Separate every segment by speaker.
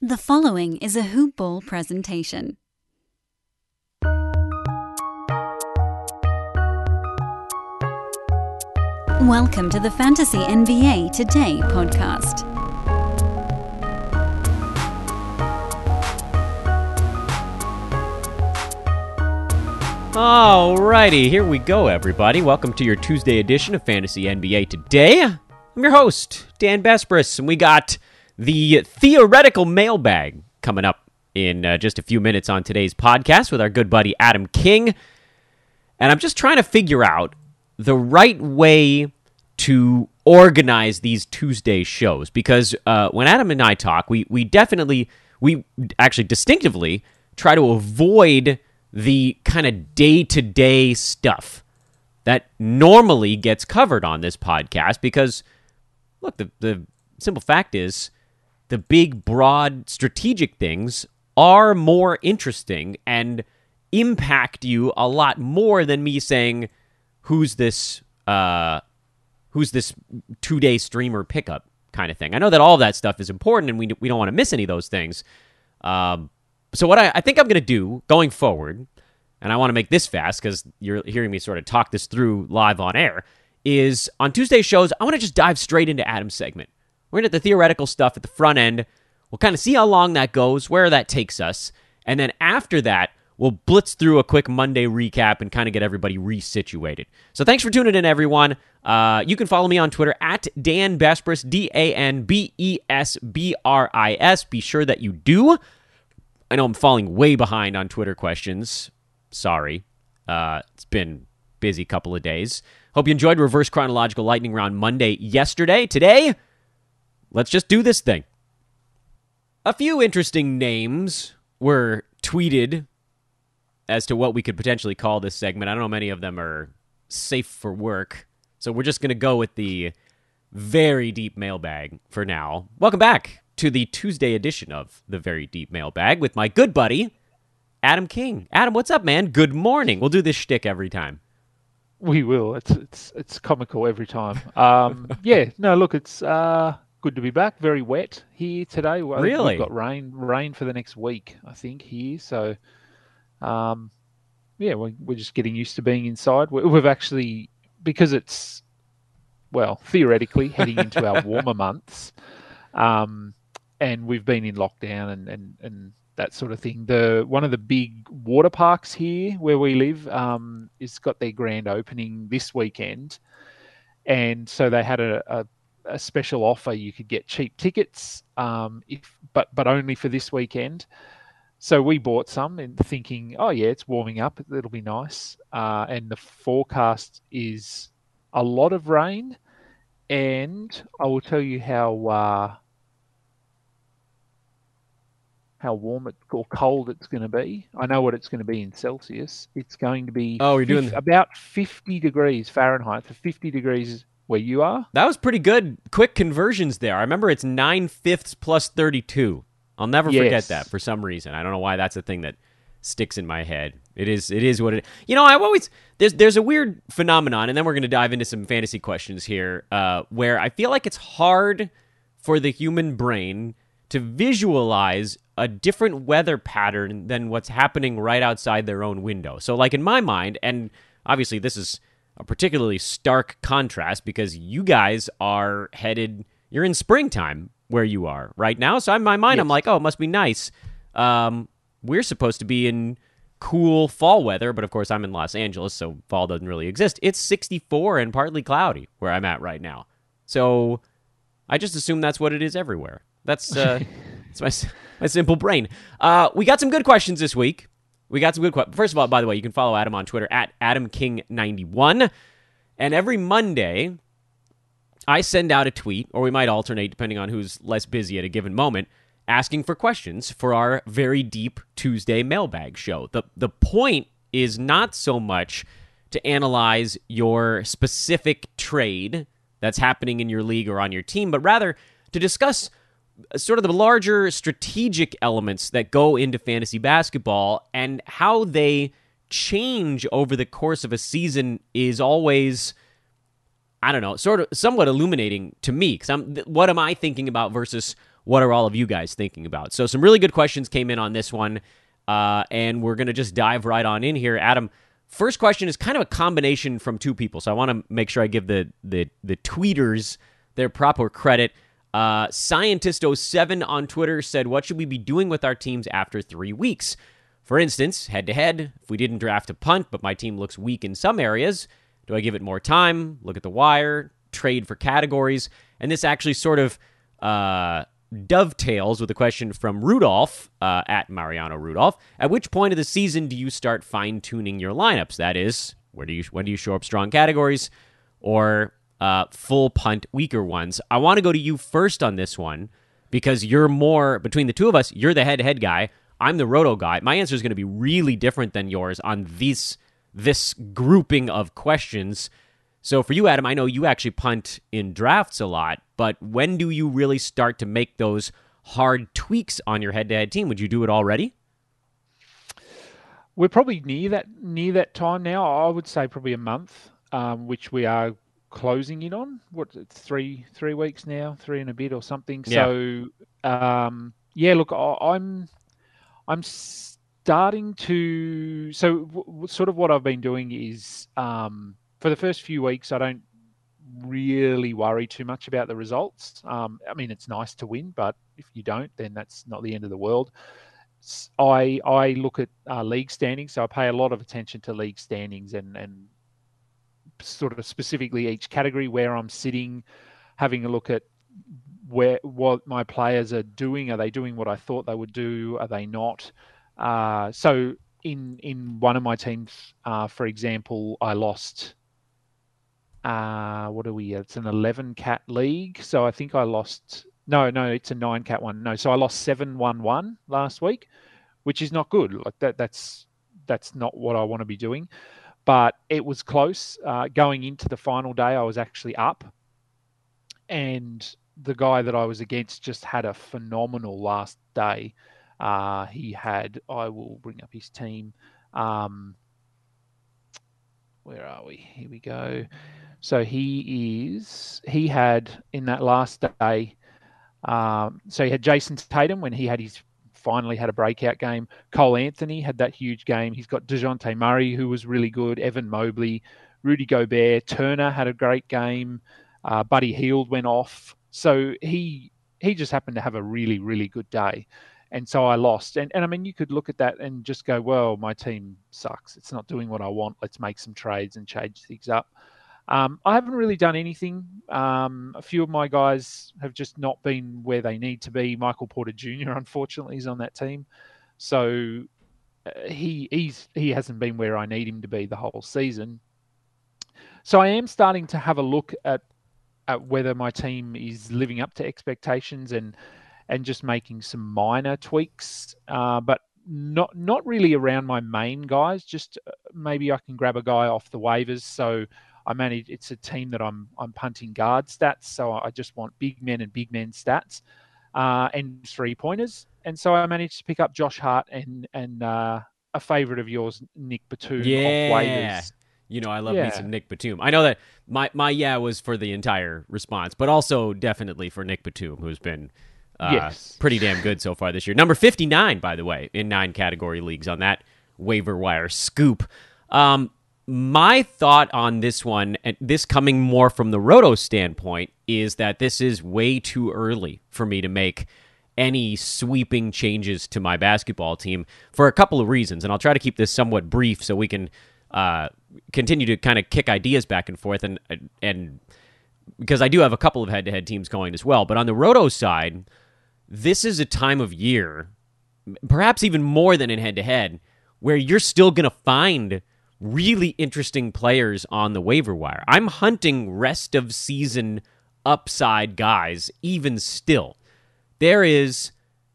Speaker 1: The following is a Hoop Ball presentation. Welcome to the Fantasy NBA Today podcast.
Speaker 2: Alrighty, here we go, everybody. Welcome to your Tuesday edition of Fantasy NBA Today. I'm your host, Dan Besbris, and we got the theoretical mailbag coming up in uh, just a few minutes on today's podcast with our good buddy Adam King. And I'm just trying to figure out the right way to organize these Tuesday shows because uh, when Adam and I talk, we we definitely we actually distinctively try to avoid the kind of day to day stuff that normally gets covered on this podcast because look the the simple fact is the big broad strategic things are more interesting and impact you a lot more than me saying who's this uh who's this two day streamer pickup kind of thing. I know that all that stuff is important and we, we don't want to miss any of those things. Um, so, what I, I think I'm going to do going forward, and I want to make this fast because you're hearing me sort of talk this through live on air, is on Tuesday shows, I want to just dive straight into Adam's segment. We're going to the theoretical stuff at the front end. We'll kind of see how long that goes, where that takes us. And then after that, we'll blitz through a quick Monday recap and kind of get everybody resituated. So thanks for tuning in, everyone. Uh, you can follow me on Twitter at Dan Besbris, D A N B E S B R I S. Be sure that you do. I know I'm falling way behind on Twitter questions. Sorry. Uh, it's been busy couple of days. Hope you enjoyed Reverse Chronological Lightning Round Monday yesterday. Today, let's just do this thing. A few interesting names were tweeted as to what we could potentially call this segment. I don't know many of them are safe for work. So we're just going to go with the very deep mailbag for now. Welcome back to the Tuesday edition of the Very Deep Mailbag with my good buddy, Adam King. Adam, what's up, man? Good morning. We'll do this shtick every time.
Speaker 3: We will. It's it's it's comical every time. Um, yeah. No, look, it's uh, good to be back. Very wet here today. Well,
Speaker 2: Really?
Speaker 3: We've got rain rain for the next week, I think here. So, um, yeah, we're we're just getting used to being inside. We- We've actually because it's well theoretically heading into our warmer months, um, and we've been in lockdown and and and that sort of thing. The one of the big water parks here where we live um, is got their grand opening this weekend, and so they had a, a, a special offer. You could get cheap tickets, um, if but but only for this weekend. So we bought some and thinking, oh yeah, it's warming up. It'll be nice. Uh, and the forecast is a lot of rain, and I will tell you how uh, how warm it or cold it's going to be. I know what it's going to be in Celsius. It's going to be
Speaker 2: Oh, you're doing
Speaker 3: about fifty degrees Fahrenheit. So fifty degrees where you are.
Speaker 2: That was pretty good. Quick conversions there. I remember it's nine fifths plus 32. I'll never forget that for some reason. I don't know why that's a thing that sticks in my head. It is. It is what it. You know, I've always there's there's a weird phenomenon, and then we're going to dive into some fantasy questions here, uh, where I feel like it's hard for the human brain to visualize a different weather pattern than what's happening right outside their own window. So, like in my mind, and obviously this is a particularly stark contrast because you guys are headed, you're in springtime where you are right now. So, in my mind, I'm like, oh, it must be nice. Um, we're supposed to be in cool fall weather, but of course, I'm in Los Angeles, so fall doesn't really exist. It's 64 and partly cloudy where I'm at right now. So, I just assume that's what it is everywhere. That's uh, that's my my simple brain. Uh, we got some good questions this week. We got some good questions. First of all, by the way, you can follow Adam on Twitter at AdamKing91, and every Monday I send out a tweet, or we might alternate depending on who's less busy at a given moment, asking for questions for our very deep Tuesday mailbag show. The the point is not so much to analyze your specific trade that's happening in your league or on your team, but rather to discuss sort of the larger strategic elements that go into fantasy basketball and how they change over the course of a season is always I don't know, sort of somewhat illuminating to me because I'm what am I thinking about versus what are all of you guys thinking about? So, some really good questions came in on this one, uh, and we're to just dive right on in here. Adam, first question is kind of a combination from two people, so I want to make sure I give the, the, the tweeters their proper credit. Uh, Scientist07 on Twitter said, What should we be doing with our teams after three weeks? For instance, head to head, if we didn't draft a punt, but my team looks weak in some areas, do I give it more time, look at the wire, trade for categories? And this actually sort of uh, dovetails with a question from Rudolph uh, at Mariano Rudolph. At which point of the season do you start fine tuning your lineups? That is, where do you when do you show up strong categories, or uh, full punt weaker ones? I want to go to you first on this one because you're more between the two of us. You're the head to head guy. I'm the roto guy. My answer is going to be really different than yours on these this grouping of questions. So for you, Adam, I know you actually punt in drafts a lot, but when do you really start to make those hard tweaks on your head-to-head team? Would you do it already?
Speaker 3: We're probably near that near that time now. I would say probably a month, um, which we are closing in on. What three three weeks now, three and a bit or something. Yeah. So um, yeah, look, I, am I'm starting to. So w- sort of what I've been doing is um, for the first few weeks, I don't really worry too much about the results. Um, I mean, it's nice to win, but if you don't, then that's not the end of the world. I I look at uh, league standings, so I pay a lot of attention to league standings and and sort of specifically each category where I'm sitting, having a look at where what my players are doing. Are they doing what I thought they would do? Are they not? Uh, so in in one of my teams, uh, for example, I lost. Uh, what are we? It's an eleven cat league, so I think I lost no, no, it's a nine cat one. No, so I lost seven one one last week, which is not good. Like that, that's that's not what I want to be doing. But it was close. Uh, going into the final day, I was actually up, and the guy that I was against just had a phenomenal last day. Uh, he had. I will bring up his team. Um, where are we? Here we go. So he is. He had in that last day um, so he had Jayson Tatum when he had his finally had a breakout game. Cole Anthony had that huge game. He's got Dejounte Murray, who was really good. Evan Mobley, Rudy Gobert, Turner had a great game. Uh, Buddy Hield went off. So he he just happened to have a really really good day, and so I lost. And and I mean you could look at that and just go, well, my team sucks. It's not doing what I want. Let's make some trades and change things up. Um, I haven't really done anything. Um, a few of my guys have just not been where they need to be. Michael Porter Jr. unfortunately is on that team, so uh, he he's he hasn't been where I need him to be the whole season. So I am starting to have a look at at whether my team is living up to expectations and and just making some minor tweaks, uh, but not not really around my main guys. Just uh, maybe I can grab a guy off the waivers. So I manage. It's a team that I'm I'm punting guard stats, so I just want big men and big men stats, uh, and three pointers. And so I managed to pick up Josh Hart and and uh, a favorite of yours, Nick Batum.
Speaker 2: Yeah. You know, I love yeah. me some Nick Batum. I know that my my yeah was for the entire response, but also definitely for Nick Batum, who's been uh, yes. pretty damn good so far this year. Number fifty nine, by the way, in nine category leagues on that waiver wire scoop. Um, my thought on this one, and this coming more from the roto standpoint, is that this is way too early for me to make any sweeping changes to my basketball team for a couple of reasons. And I'll try to keep this somewhat brief so we can uh, continue to kind of kick ideas back and forth. And, and because I do have a couple of head to head teams going as well. But on the roto side, this is a time of year, perhaps even more than in head to head, where you're still going to find really interesting players on the waiver wire. I'm hunting rest of season upside guys, even still. There is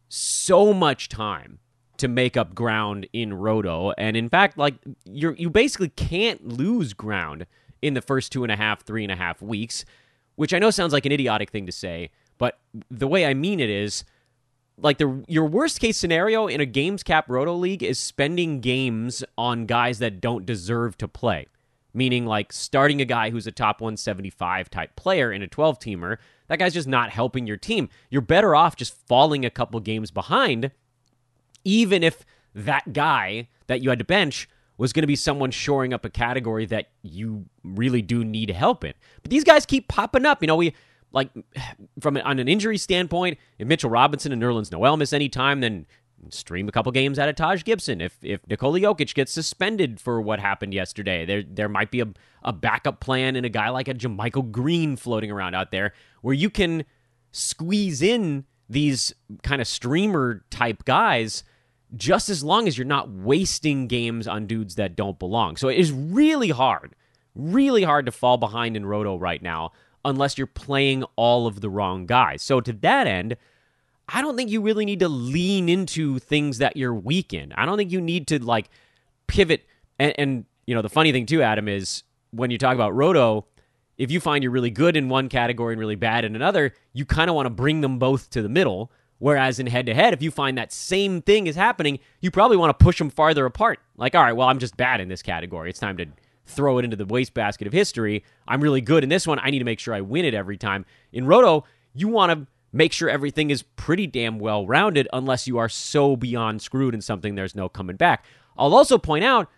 Speaker 2: so much time to make up ground in Roto. And in fact, like you you basically can't lose ground in the first two and a half, three and a half weeks, which I know sounds like an idiotic thing to say, but the way I mean it is like the your worst case scenario in a games cap roto league is spending games on guys that don't deserve to play meaning like starting a guy who's a top 175 type player in a 12 teamer That guy's just not helping your team. You're better off just falling a couple games behind, even if that guy that you had to bench was going to be someone shoring up a category that you really do need to help in. But these guys keep popping up. You know, we like from on an injury standpoint, if Mitchell Robinson and Nerlens Noel miss any time, then stream a couple games out of Taj Gibson. If if Nikola Jokic gets suspended for what happened yesterday, there there might be a, a backup plan and a guy like a JaMychal Green floating around out there where you can squeeze in these kind of streamer type guys just as long as you're not wasting games on dudes that don't belong. So it is really hard, really hard to fall behind in Roto right now unless you're playing all of the wrong guys. So to that end, I don't think you really need to lean into things that you're weak in. I don't think you need to like pivot. And, and you know, the funny thing too, Adam, is when you talk about Roto, if you find you're really good in one category and really bad in another, you kind of want to bring them both to the middle. Whereas in head to head, if you find that same thing is happening, you probably want to push them farther apart. Like, all right, well, I'm just bad in this category. It's time to throw it into the wastebasket of history. I'm really good in this one. I need to make sure I win it every time. In Roto, you want to make sure everything is pretty damn well rounded unless you are so beyond screwed in something there's no coming back. I'll also point out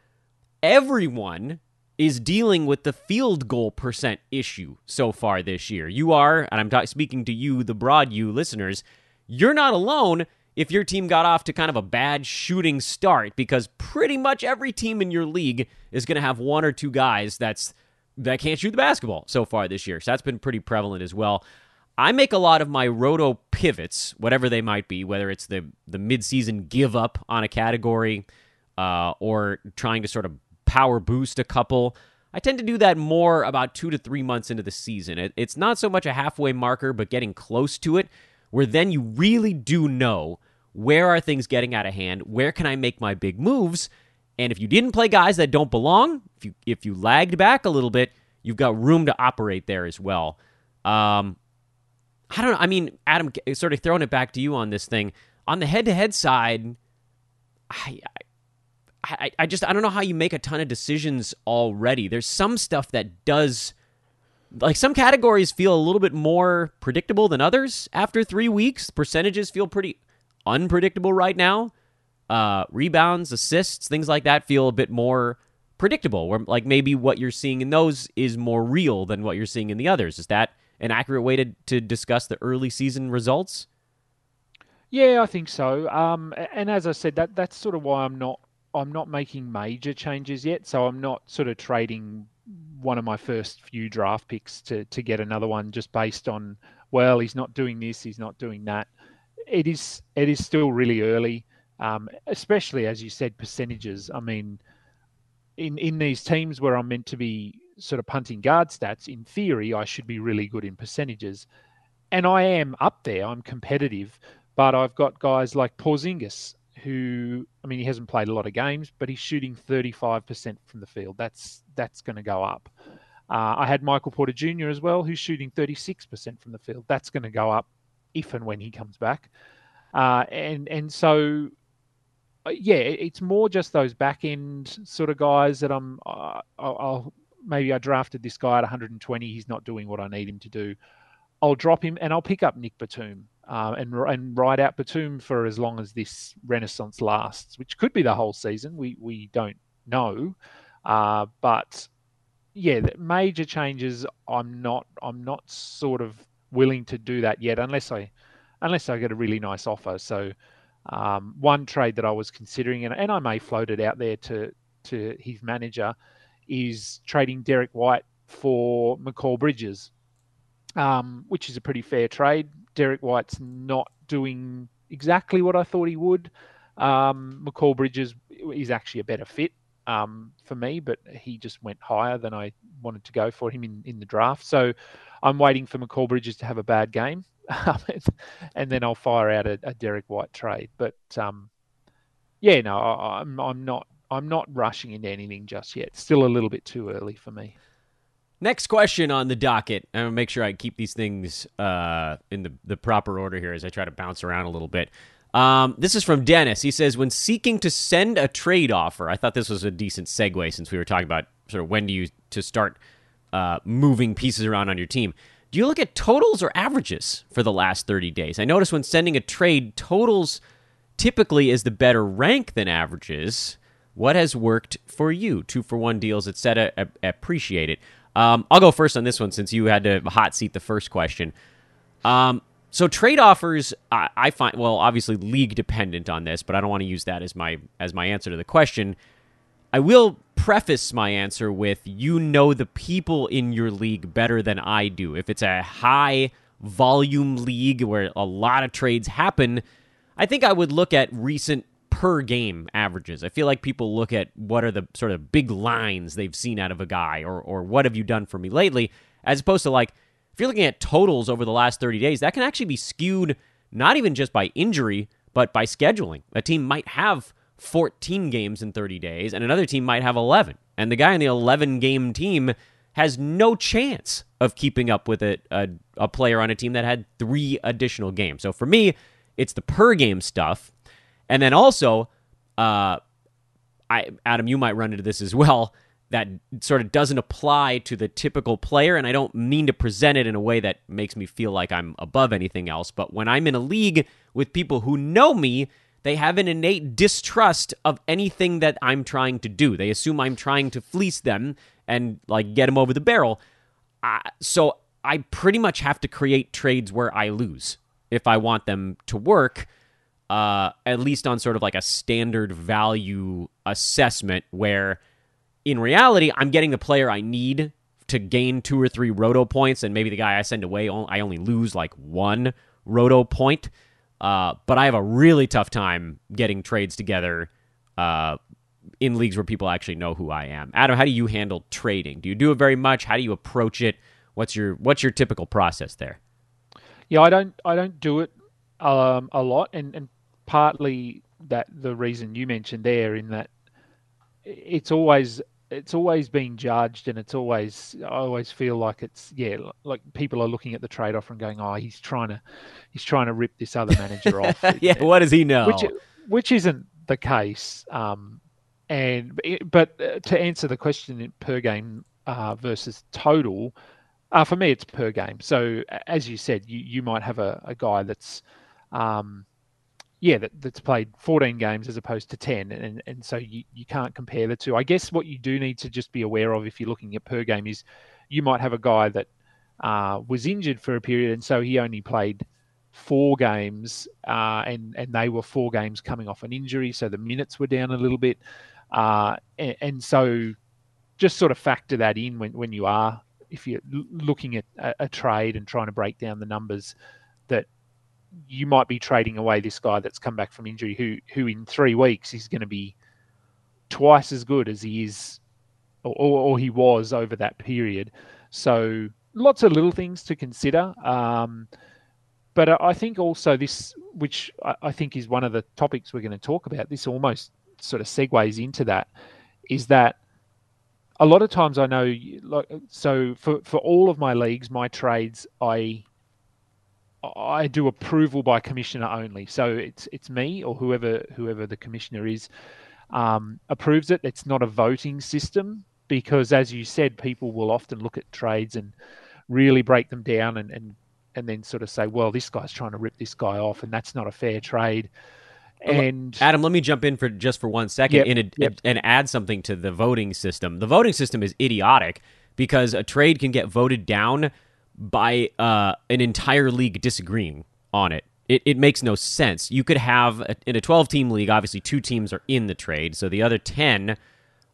Speaker 2: everyone is dealing with the field goal percent issue so far this year. You are, and I'm ta- speaking to you, the broad you listeners, you're not alone if your team got off to kind of a bad shooting start because pretty much every team in your league is going to have one or two guys that's that can't shoot the basketball so far this year. So that's been pretty prevalent as well. I make a lot of my roto pivots, whatever they might be, whether it's the the midseason give up on a category uh, or trying to sort of power boost a couple. I tend to do that more about two to three months into the season. It, it's not so much a halfway marker, but getting close to it, where then you really do know where are things getting out of hand, where can I make my big moves, and if you didn't play guys that don't belong, if you if you lagged back a little bit, you've got room to operate there as well. Um, I don't know. I mean, Adam, sort of throwing it back to you on this thing. On the head-to-head side, I, I, I just I don't know how you make a ton of decisions already. There's some stuff that does, like some categories feel a little bit more predictable than others after three weeks. Percentages feel pretty unpredictable right now. Uh, rebounds, assists, things like that feel a bit more predictable. Where like maybe what you're seeing in those is more real than what you're seeing in the others. Is that an accurate way to, to discuss the early season results?
Speaker 3: Yeah, I think so. Um, and as I said, that that's sort of why I'm not I'm not making major changes yet. So I'm not sort of trading one of my first few draft picks to to get another one just based on well he's not doing this, he's not doing that. It is it is still really early, um, especially as you said percentages. I mean, in in these teams where I'm meant to be sort of punting guard stats, in theory, I should be really good in percentages. And I am up there, I'm competitive, but I've got guys like Porzingis, who, I mean, he hasn't played a lot of games, but he's shooting 35% from the field. That's that's going to go up. Uh, I had Michael Porter Jr. as well, who's shooting 36% from the field. That's going to go up if and when he comes back. Uh, and and so uh, yeah, it's more just those back end sort of guys that I'm. Uh, I'll, maybe I drafted this guy at 120. He's not doing what I need him to do. I'll drop him and I'll pick up Nick Batum uh, and and ride out Batum for as long as this renaissance lasts, which could be the whole season. We we don't know, uh, but yeah, major changes. I'm not I'm not sort of willing to do that yet unless I unless I get a really nice offer. So um, one trade that I was considering, and, and I may float it out there to to his manager is trading Derrick White for Mikal Bridges, um, which is a pretty fair trade. Derrick White's not doing exactly what I thought he would. Um, Mikal Bridges is actually a better fit um, for me, but he just went higher than I wanted to go for him in, in the draft. So I'm waiting for Mikal Bridges to have a bad game, and then I'll fire out a, a Derrick White trade. But um, yeah, no, I, I'm I'm not I'm not rushing into anything just yet. Still a little bit too early for me.
Speaker 2: Next question on the docket. I'm gonna make sure I keep these things uh, in the, the proper order here as I try to bounce around a little bit. Um, this is from Dennis. He says, when seeking to send a trade offer, I thought this was a decent segue since we were talking about sort of when do you to start uh, moving pieces around on your team. Do you look at totals or averages for the last 30 days? I notice when sending a trade, totals typically is the better rank than averages. What has worked for you? Two for one deals, etc. Appreciate it. Um, I'll go first on this one since you had to hot seat the first question. Um, so trade offers, I, I find well, obviously league dependent on this, but I don't want to use that as my as my answer to the question. I will preface my answer with you know the people in your league better than I do. If it's a high volume league where a lot of trades happen, I think I would look at recent per game averages. I feel like people look at what are the sort of big lines they've seen out of a guy or or what have you done for me lately as opposed to like if you're looking at totals over the last 30 days, that can actually be skewed not even just by injury, but by scheduling. A team might have 14 games in 30 days, and another team might have 11. And the guy on the 11 game team has no chance of keeping up with a, a, a, player on a team that had three additional games. So for me, it's the per game stuff. And then also, uh, I, Adam, you might run into this as well. That sort of doesn't apply to the typical player, and I don't mean to present it in a way that makes me feel like I'm above anything else. But when I'm in a league with people who know me, they have an innate distrust of anything that I'm trying to do. They assume I'm trying to fleece them and like get them over the barrel. So I pretty much have to create trades where I lose if I want them to work. Uh, at least on sort of like a standard value assessment, where in reality I'm getting the player I need to gain two or three roto points, and maybe the guy I send away I only lose like one roto point. Uh, but I have a really tough time getting trades together uh, in leagues where people actually know who I am. Adam, how do you handle trading? Do you do it very much? How do you approach it? What's your what's your typical process there?
Speaker 3: Yeah, I don't I don't do it um, a lot, and and partly that the reason you mentioned there in that it's always it's always been judged and it's always I always feel like it's yeah like people are looking at the trade offer and going oh he's trying to he's trying to rip this other manager off.
Speaker 2: Yeah what does he know?
Speaker 3: which which isn't the case um and but uh, to answer the question in per game uh, versus total uh, for me it's per game. So as you said you you might have a, a guy that's um yeah, that, that's played 14 games as opposed to 10, and and so you, you can't compare the two. I guess what you do need to just be aware of if you're looking at per game is you might have a guy that uh, was injured for a period, and so he only played four games, uh, and and they were four games coming off an injury, so the minutes were down a little bit, uh, and, and, so just sort of factor that in when when you are if you're looking at a, a trade and trying to break down the numbers that you might be trading away this guy that's come back from injury who who in three weeks is going to be twice as good as he is or, or, he was over that period. So lots of little things to consider. Um, but I think also this, which I think is one of the topics we're going to talk about, this almost sort of segues into that, is that a lot of times I know, like so for, for all of my leagues, my trades, I I do approval by commissioner only. So it's it's me or whoever whoever the commissioner is um, approves it. It's not a voting system because, as you said, people will often look at trades and really break them down and and and then sort of say, well, this guy's trying to rip this guy off, and that's not a fair trade. And
Speaker 2: Adam, let me jump in for just for one second yep, a, yep. and add something to the voting system. The voting system is idiotic because a trade can get voted down by uh, an entire league disagreeing on it. It, it makes no sense. You could have, in a 12 team league, obviously two teams are in the trade, so the other 10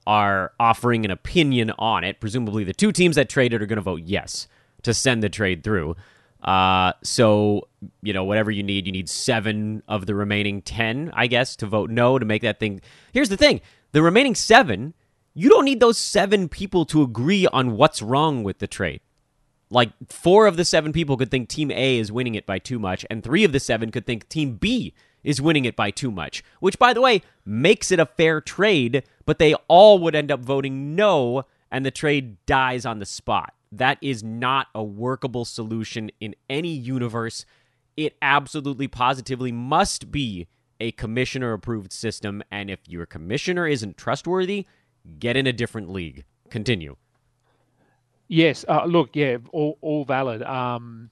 Speaker 2: are offering an opinion on it. Presumably, the two teams that traded are going to vote yes to send the trade through. Uh, so, you know, whatever you need, you need seven of the remaining 10, I guess, to vote no to make that thing. Here's the thing the remaining seven, you don't need those seven people to agree on what's wrong with the trade like four of the seven people could think team A is winning it by too much, and three of the seven could think team B is winning it by too much, which, by the way, makes it a fair trade, but they all would end up voting no, and the trade dies on the spot. That is not a workable solution in any universe. It absolutely positively must be a commissioner approved system, and if your commissioner isn't trustworthy, get in a different league. Continue.
Speaker 3: Yes, uh, look, yeah, all, all valid. Um,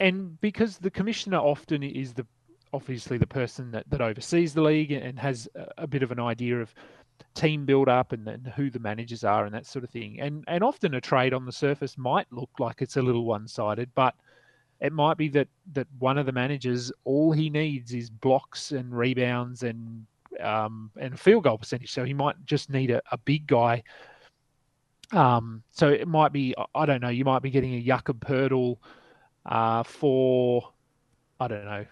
Speaker 3: and because the commissioner often is the obviously the person that, that oversees the league and has a, bit of an idea of team build up and, and who the managers are and that sort of thing. And and often a trade on the surface might look like it's a little one sided, but it might be that that one of the managers all he needs is blocks and rebounds and um, and field goal percentage. So he might just need a, a big guy um, so it might be, I don't know, you might be getting a Jakob Poeltl uh, for, I don't know,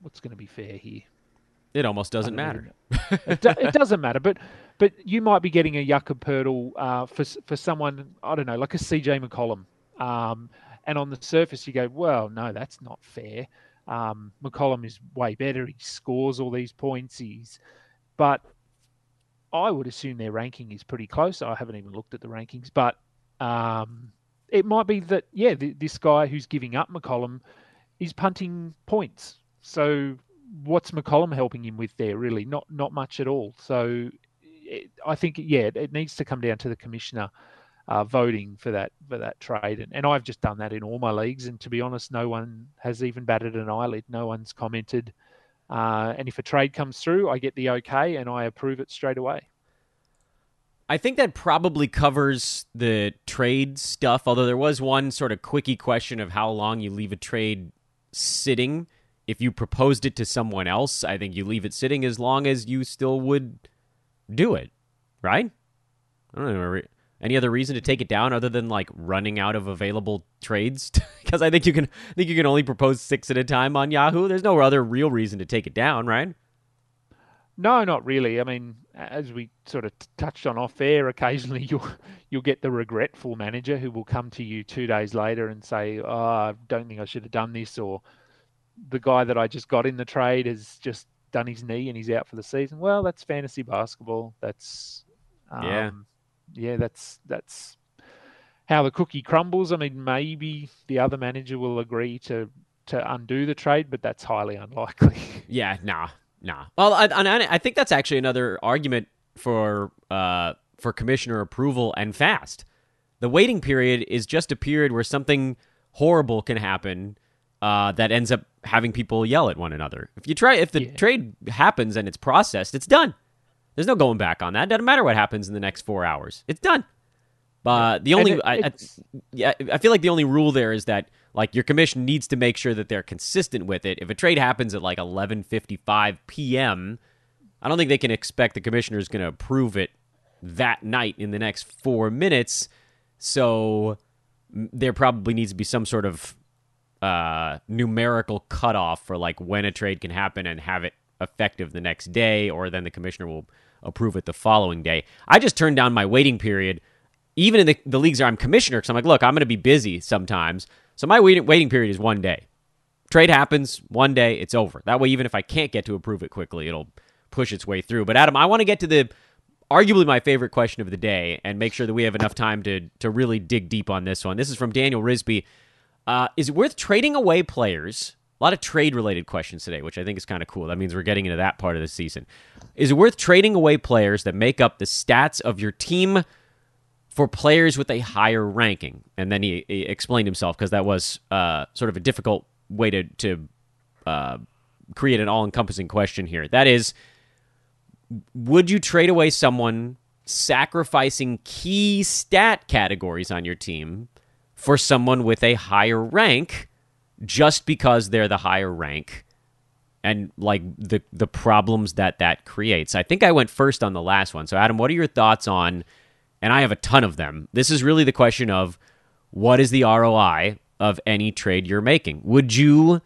Speaker 3: what's going to be fair here.
Speaker 2: It almost doesn't matter.
Speaker 3: it, do, it, doesn't matter, but but you might be getting a Jakob Poeltl uh, for for someone I don't know, like a CJ McCollum, um, and on the surface you go, well, no, that's not fair. Um, McCollum is way better. He scores all these points. He's, but I would assume their ranking is pretty close. I haven't even looked at the rankings, but um, it might be that yeah, th- this guy who's giving up McCollum is punting points. So what's McCollum helping him with there? Really, not not much at all. So it, I think yeah, it needs to come down to the commissioner. Uh, voting for that for that trade, and, and I've just done that in all my leagues. And to be honest, no one has even batted an eyelid. No one's commented uh, and if a trade comes through, I get the okay and I approve it straight away.
Speaker 2: I think that probably covers the trade stuff, although there was one sort of quickie question of how long you leave a trade sitting. If you proposed it to someone else, I think you leave it sitting as long as you still would do it, right? I don't know. Any other reason to take it down other than like running out of available trades? Because I think you can I think you can only propose six at a time on Yahoo. There's no other real reason to take it down, right?
Speaker 3: No, not really. I mean, as we sort of touched on off air, occasionally you'll you'll get the regretful manager who will come to you two days later and say, "Oh, I don't think I should have done this," or the guy that I just got in the trade has just done his knee and he's out for the season. Well, that's fantasy basketball. That's um,
Speaker 2: yeah
Speaker 3: yeah, that's that's how the cookie crumbles. I mean, maybe the other manager will agree to to undo the trade, but that's highly unlikely.
Speaker 2: Yeah, nah, nah. Well, I, I, I think that's actually another argument for uh, for commissioner approval and fast. The waiting period is just a period where something horrible can happen uh, that ends up having people yell at one another. If you try, if the yeah. trade happens and it's processed, it's done. There's no going back on that. It doesn't matter what happens in the next four hours. It's done. But the only, it, I, I, yeah, I feel like the only rule there is that like your commission needs to make sure that they're consistent with it. If a trade happens at like 11:55 p.m., I don't think they can expect the commissioner is going to approve it that night in the next four minutes. So there probably needs to be some sort of uh, numerical cutoff for like when a trade can happen and have it effective the next day, or then the commissioner will approve it the following day. I just turned down my waiting period, even in the, the leagues where I'm commissioner, because I'm like, look, I'm going to be busy sometimes. So my waiting, waiting period is one day. Trade happens one day, it's over. That way, even if I can't get to approve it quickly, it'll push its way through. But Adam, I want to get to the arguably my favorite question of the day and make sure that we have enough time to to really dig deep on this one. This is from Daniel Risby. Uh, is it worth trading away players a lot of trade related questions today, which I think is kind of cool. That means we're getting into that part of the season. Is it worth trading away players that make up the stats of your team for players with a higher ranking? And then he, he explained himself because that was uh, sort of a difficult way to, to uh, create an all encompassing question here. That is, would you trade away someone sacrificing key stat categories on your team for someone with a higher rank? Just because they're the higher rank and like the the problems that that creates. I think I went first on the last one. So Adam, what are your thoughts on and I have a ton of them. This is really the question of what is the ROI of any trade you're making? Would you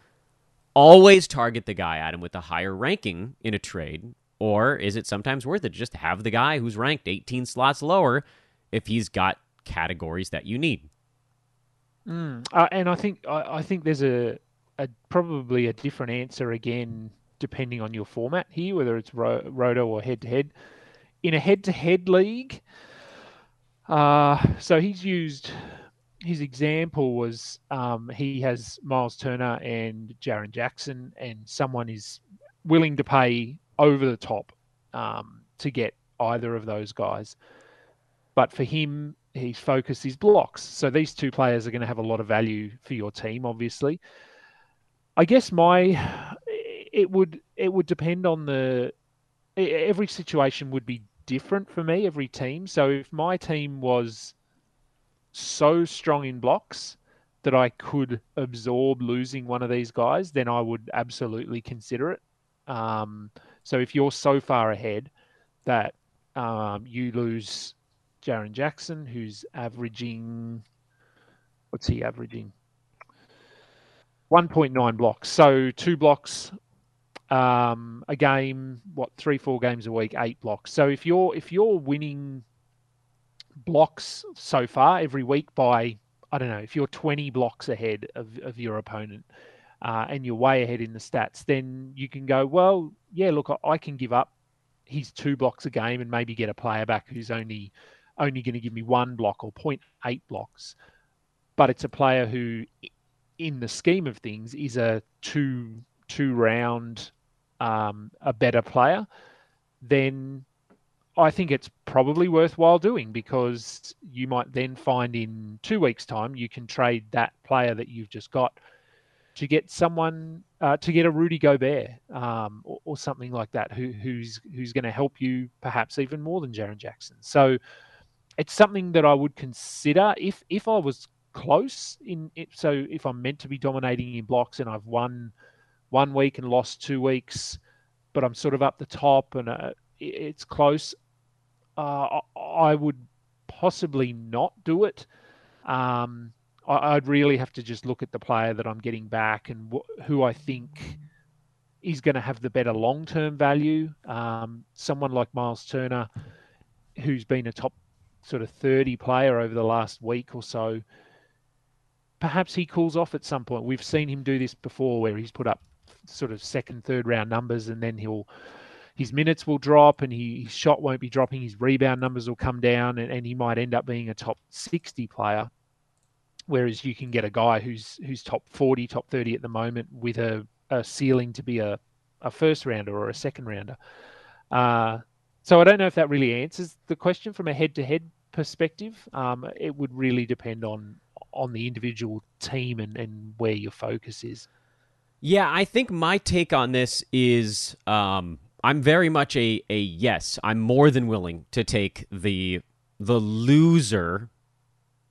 Speaker 2: always target the guy Adam with the higher ranking in a trade or is it sometimes worth it just to have the guy who's ranked 18 slots lower if he's got categories that you need?
Speaker 3: Mm. Uh, and I think I, I, think there's a, a probably a different answer again depending on your format here, whether it's ro- roto or head to head. In a head to head league, uh, so he's used his example was um, he has Myles Turner and Jaren Jackson, and someone is willing to pay over the top um, to get either of those guys. But for him, his focus is blocks. So these two players are going to have a lot of value for your team, obviously. I guess my it would it would depend on the every situation would be different for me every team. So if my team was so strong in blocks that I could absorb losing one of these guys, then I would absolutely consider it. Um, so if you're so far ahead that um, you lose Jaren Jackson, who's averaging, what's he averaging? 1.9 blocks. So two blocks um, a game, what three, four games a week, eight blocks. So if you're if you're winning blocks so far every week by I don't know if you're 20 blocks ahead of, of your opponent uh, and you're way ahead in the stats, then you can go well. Yeah, look, I, I can give up his two blocks a game and maybe get a player back who's only only going to give me one block or 0.8 blocks. But it's a player who, in the scheme of things, is a two two round um, a better player, then I think it's probably worthwhile doing because you might then find in two weeks' time you can trade that player that you've just got to get someone uh, to get a Rudy Gobert um, or, or, something like that who, who's who's going to help you perhaps even more than Jaren Jackson. So it's something that I would consider if if I was close in it. So if I'm meant to be dominating in blocks and I've won one week and lost two weeks, but I'm sort of up the top and uh, it's close. Uh, I would possibly not do it. Um, I, would really have to just look at the player that I'm getting back and wh- who I think is going to have the better long term value. Um, someone like Myles Turner, who's been a top sort of 30 player over the last week or so, perhaps he cools off at some point. We've seen him do this before where he's put up sort of second, third round numbers, and then he'll his minutes will drop and he, his shot won't be dropping. His rebound numbers will come down, and, and he might end up being a top sixty player. Whereas you can get a guy who's who's top forty, top thirty at the moment with a, a ceiling to be a, a first rounder or a second rounder. Uh, so I don't know if that really answers the question from a head to head perspective. Um, it would really depend on on the individual team and, and where your focus is.
Speaker 2: Yeah, I think my take on this is um, I'm very much a, a yes. I'm more than willing to take the the loser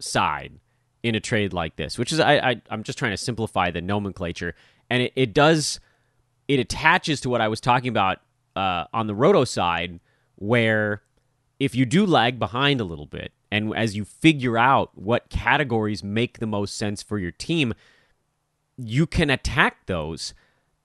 Speaker 2: side in a trade like this, which is I, I am just trying to simplify the nomenclature, and it, it does it attaches to what I was talking about uh, on the roto side, where if you do lag behind a little bit, and as you figure out what categories make the most sense for your team, you can attack those.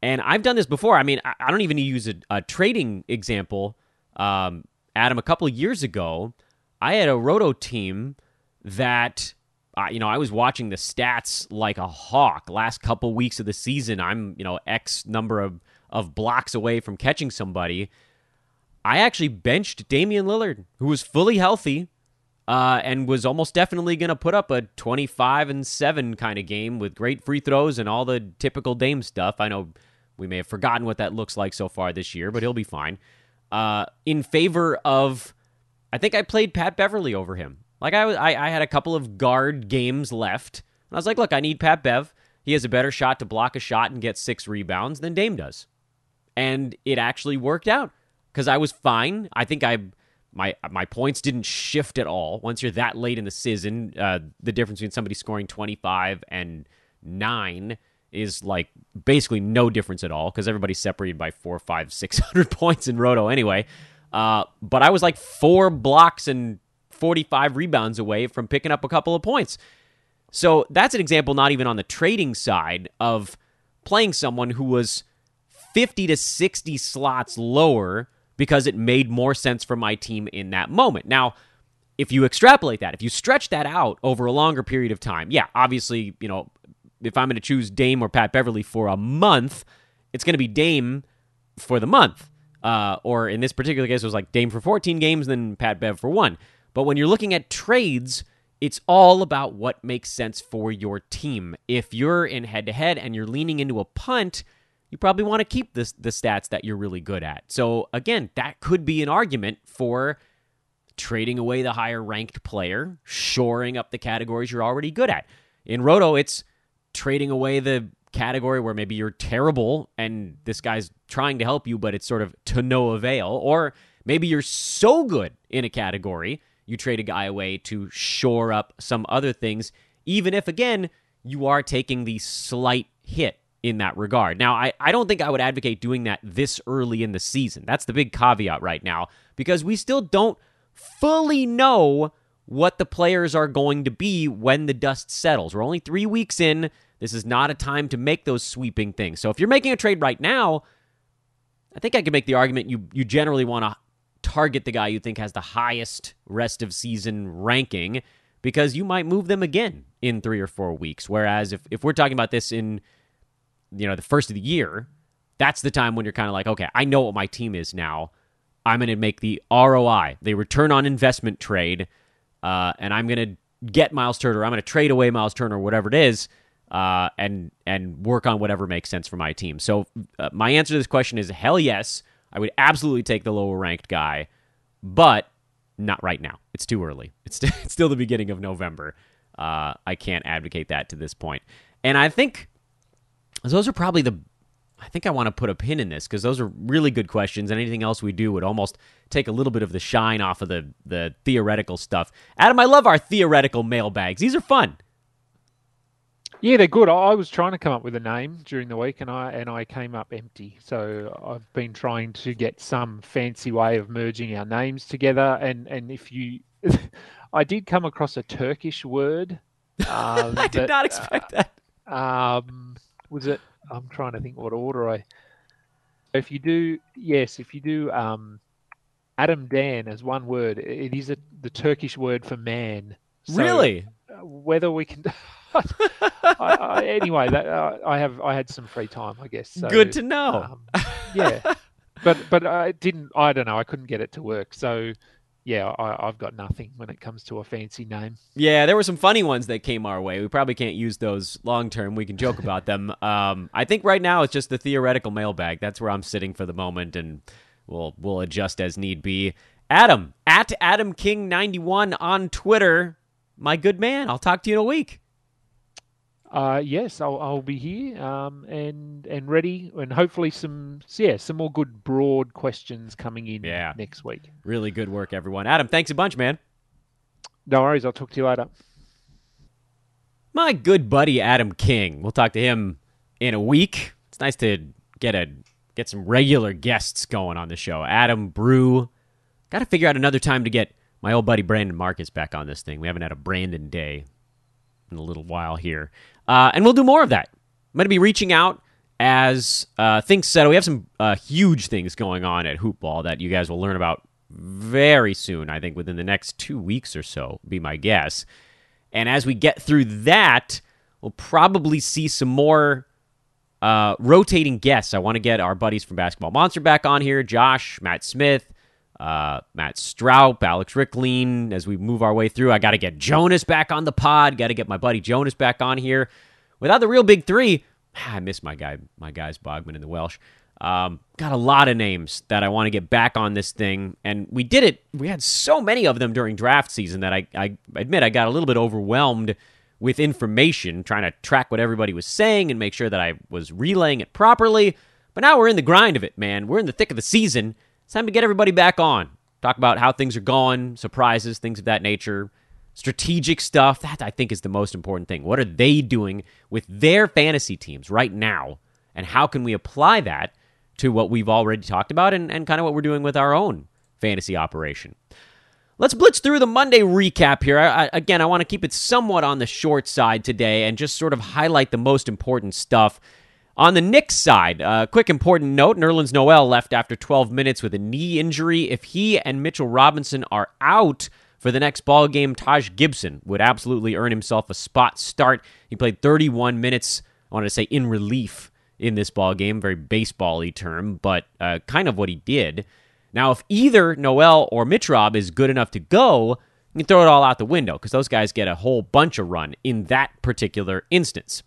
Speaker 2: And I've done this before. I mean, I, don't even use a, a trading example. Um, Adam, a couple years ago, I had a roto team that, uh, you know, I was watching the stats like a hawk. Last couple weeks of the season, I'm, you know, X number of, of blocks away from catching somebody. I actually benched Damian Lillard, who was fully healthy uh, and was almost definitely going to put up a 25 and 7 kind of game with great free throws and all the typical Dame stuff. I know we may have forgotten what that looks like so far this year, but he'll be fine. Uh, in favor of, I think I played Pat Beverley over him. Like I was, I, I had a couple of guard games left. And I was like, look, I need Pat Bev. He has a better shot to block a shot and get six rebounds than Dame does. And it actually worked out because I was fine. I think I my my points didn't shift at all. Once you're that late in the season, uh, the difference between somebody scoring 25 and nine is like basically no difference at all because everybody's separated by four, five, six hundred points in Roto anyway. Uh, but I was like four blocks and 45 rebounds away from picking up a couple of points. So that's an example, not even on the trading side, of playing someone who was 50 to 60 slots lower because it made more sense for my team in that moment. Now, if you extrapolate that, if you stretch that out over a longer period of time, yeah, obviously, you know, if I'm going to choose Dame or Pat Beverley for a month, it's going to be Dame for the month. Uh, or in this particular case, it was like Dame for 14 games, then Pat Bev for one. But when you're looking at trades, it's all about what makes sense for your team. If you're in head to head and you're leaning into a punt, you probably want to keep this the stats that you're really good at. So again, that could be an argument for trading away the higher ranked player, shoring up the categories you're already good at. In Roto, it's trading away the category where maybe you're terrible and this guy's trying to help you, but it's sort of to no avail. Or maybe you're so good in a category, you trade a guy away to shore up some other things, even if, again, you are taking the slight hit in that regard. Now, I, I don't think I would advocate doing that this early in the season. That's the big caveat right now, because we still don't fully know what the players are going to be when the dust settles. We're only three weeks in. This is not a time to make those sweeping things. So if you're making a trade right now, I think I can make the argument you you generally want to target the guy you think has the highest rest of season ranking because you might move them again in three or four weeks. Whereas if, if we're talking about this in you know the first of the year, that's the time when you're kind of like, okay, I know what my team is now. I'm going to make the ROI, the return on investment trade, uh, and I'm going to get Myles Turner. I'm going to trade away Myles Turner, whatever it is, uh, and and work on whatever makes sense for my team. So uh, my answer to this question is hell yes. I would absolutely take the lower ranked guy, but not right now. It's too early. It's, it's still the beginning of November. Uh, I can't advocate that to this point. And I think those are probably the. I think I want to put a pin in this because those are really good questions, and anything else we do would almost take a little bit of the shine off of the the theoretical stuff. Adam, I love our theoretical mailbags. These are fun.
Speaker 3: Yeah, they're good. I was trying to come up with a name during the week, and I and I came up empty. So I've been trying to get some fancy way of merging our names together. And and if you, I did come across a Turkish word.
Speaker 2: Um, I did that, not expect
Speaker 3: uh, that. Um, was it? I'm trying to think what order I. If you do, yes, if you do, um, Adam Dan as one word, it is a, the Turkish word for man.
Speaker 2: So really?
Speaker 3: Whether we can. I, I, anyway, that, uh, I have I had some free time, I guess. So,
Speaker 2: Good to know.
Speaker 3: Um, yeah, but but I didn't. I don't know. I couldn't get it to work. So yeah, I, have got nothing when it comes to a fancy name.
Speaker 2: Yeah, there were some funny ones that came our way. We probably can't use those long term. We can joke about them. Um, I think right now it's just the theoretical mailbag. That's where I'm sitting for the moment, and we'll we'll adjust as need be. Adam at Adam King 91 on Twitter. My good man. I'll talk to you in a week.
Speaker 3: Uh, yes, I'll, I'll be here um, and and ready, and hopefully some yeah some more good broad questions coming in yeah. next week.
Speaker 2: Really good work, everyone. Adam, thanks a bunch, man.
Speaker 3: No worries. I'll talk to you later.
Speaker 2: My good buddy Adam King. We'll talk to him in a week. It's nice to get a get some regular guests going on the show. Adam Brew. Got to figure out another time to get my old buddy Brandon Marcus back on this thing. We haven't had a Brandon day in a little while here. Uh, and we'll do more of that. I'm going to be reaching out as uh, things settle. We have some uh, huge things going on at Hoopball that you guys will learn about very soon. I think within the next two weeks or so, be my guess. And as we get through that, we'll probably see some more uh, rotating guests. I want to get our buddies from Basketball Monster back on here Josh, Matt Smith, uh, Matt Straub, Alex Rikleen. As we move our way through, I got to get Jonas back on the pod. Got to get my buddy Jonas back on here. Without the real big three, I miss my guy, my guys Bogman and the Welsh. Um, got a lot of names that I want to get back on this thing, and we did it. We had so many of them during draft season that I, I admit I got a little bit overwhelmed with information, trying to track what everybody was saying and make sure that I was relaying it properly. But now we're in the grind of it, man. We're in the thick of the season. It's time to get everybody back on. Talk about how things are going, surprises, things of that nature, strategic stuff. That I think is the most important thing. What are they doing with their fantasy teams right now? And how can we apply that to what we've already talked about and, and kind of what we're doing with our own fantasy operation? Let's blitz through the Monday recap here. I, I, again, I want to keep it somewhat on the short side today and just sort of highlight the most important stuff. On the Knicks side, a uh, quick important note Nerlens Noel left after 12 minutes with a knee injury. If he and Mitchell Robinson are out for the next ball game, Taj Gibson would absolutely earn himself a spot start. He played 31 minutes, I want to say, in relief in this ball game. Very baseball y term, but uh, kind of what he did. Now, if either Noel or Mitch Rob is good enough to go, you can throw it all out the window because those guys get a whole bunch of run in that particular instance.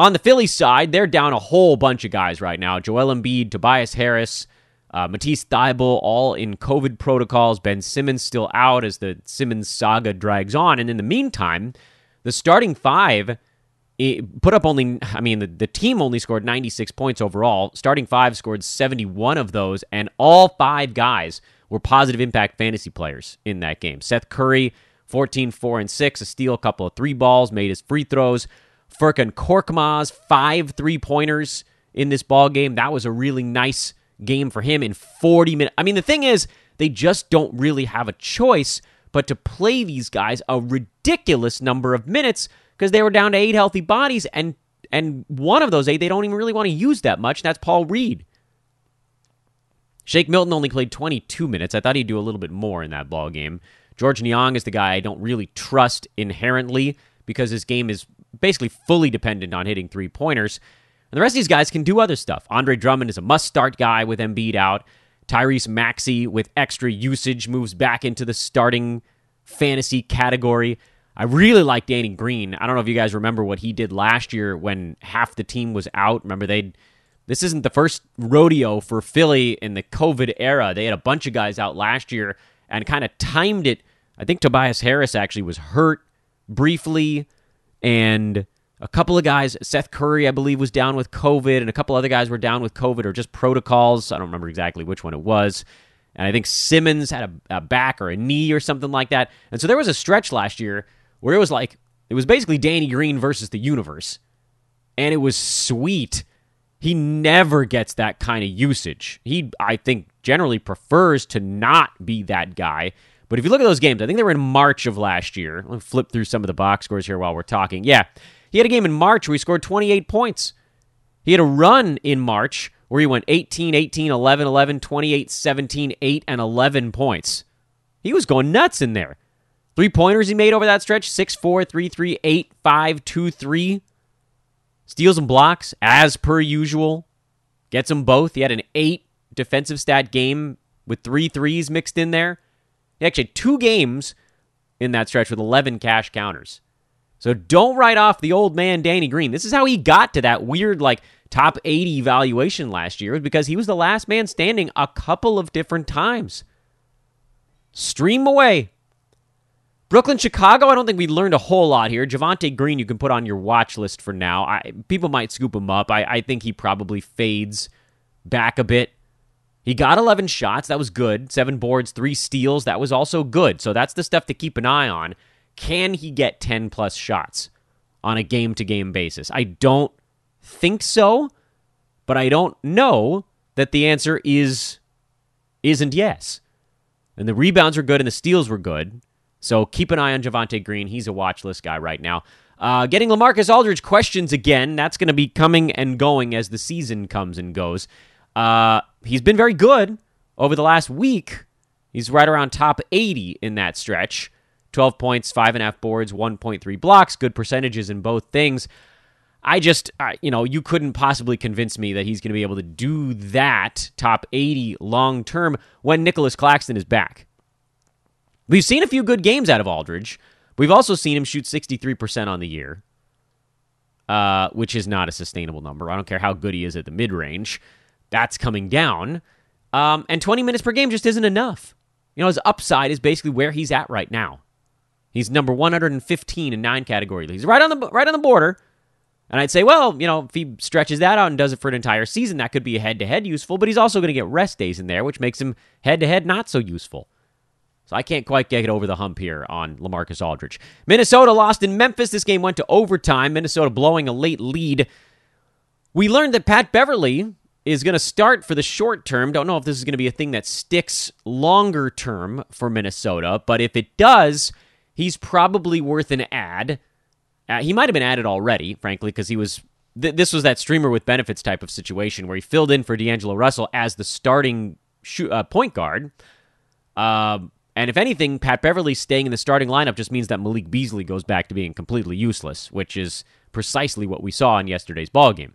Speaker 2: On the Philly side, they're down a whole bunch of guys right now. Joel Embiid, Tobias Harris, Uh, Matisse Thybulle all in COVID protocols. Ben Simmons still out as the Simmons saga drags on. And in the meantime, the starting five put up only, I mean, the, the team only scored 96 points overall. Starting five scored 71 of those, and all five guys were positive impact fantasy players in that game. Seth Curry, 14, 4, and 6, a steal, a couple of three balls, made his free throws. Furkan Korkmaz, five three pointers in this ball game. That was a really nice game for him in 40 minutes. I mean, the thing is, they just don't really have a choice but to play these guys a ridiculous number of minutes because they were down to eight healthy bodies, and and one of those eight they don't even really want to use that much. that's Paul Reed. Shake Milton only played 22 minutes. I thought he'd do a little bit more in that ball game. Georges Niang is the guy I don't really trust inherently because his game is basically fully dependent on hitting three pointers. And the rest of these guys can do other stuff. Andre Drummond is a must start guy with Embiid out. Tyrese Maxey, with extra usage, moves back into the starting fantasy category. I really like Danny Green. I don't know if you guys remember what he did last year when half the team was out. Remember, they this isn't the first rodeo for Philly in the COVID era. They had a bunch of guys out last year and kind of timed it. I think Tobias Harris actually was hurt briefly, and a couple of guys, Seth Curry, I believe, was down with COVID, and a couple other guys were down with COVID or just protocols. I don't remember exactly which one it was. And I think Simmons had a, a back or a knee or something like that. And so there was a stretch last year where it was like, it was basically Danny Green versus the universe. And it was sweet. He never gets that kind of usage. He, I think, generally prefers to not be that guy. But if you look at those games, I think they were in March of last year. Let me flip through some of the box scores here while we're talking. Yeah, he had a game in March where he scored 28 points. He had a run in March where he went 18, 18, 11, 11, 28, 17, 8, and 11 points. He was going nuts in there. Three pointers he made over that stretch 6 4, 3 3, 8, 5, 2 3. Steals and blocks, as per usual. Gets them both. He had an 8 defensive stat game with three threes mixed in there. He actually two games in that stretch with 11 cash counters. So don't write off the old man Danny Green. This is how he got to that weird like top 80 valuation last year because he was the last man standing a couple of different times. Stream away. Brooklyn, Chicago, I don't think we learned a whole lot here. Javonte Green, you can put on your watch list for now. I, people might scoop him up. I, I think he probably fades back a bit. He got 11 shots. That was good. Seven boards, three steals. That was also good. So that's the stuff to keep an eye on. Can he get 10 plus shots on a game to game basis? I don't think so, but I don't know that the answer is isn't yes. And the rebounds were good and the steals were good. So keep an eye on Javonte Green. He's a watch list guy right now. Uh, getting LaMarcus Aldridge questions again. That's going to be coming and going as the season comes and goes. Uh, he's been very good over the last week. He's right around top 80 in that stretch. 12 points, 5.5 boards, 1.3 blocks, good percentages in both things. I just, you know, you couldn't possibly convince me that he's going to be able to do that top 80 long term when Nicholas Claxton is back. We've seen a few good games out of Aldridge. We've also seen him shoot 63% on the year, uh, which is not a sustainable number. I don't care how good he is at the mid range. That's coming down. Um, and 20 minutes per game just isn't enough. You know, his upside is basically where he's at right now. He's number 115 in nine category He's right on the right on the border. And I'd say, well, you know, if he stretches that out and does it for an entire season, that could be a head-to-head useful. But he's also going to get rest days in there, which makes him head-to-head not so useful. So I can't quite get over the hump here on LaMarcus Aldridge. Minnesota lost in Memphis. This game went to overtime. Minnesota blowing a late lead. We learned that Pat Beverley is going to start for the short term. Don't know if this is going to be a thing that sticks longer term for Minnesota, but if it does, he's probably worth an ad. Uh, he might have been added already, frankly, because he was. Th- this was that streamer with benefits type of situation where he filled in for D'Angelo Russell as the starting uh, point guard. Uh, and if anything, Pat Beverley staying in the starting lineup just means that Malik Beasley goes back to being completely useless, which is precisely what we saw in yesterday's ball game.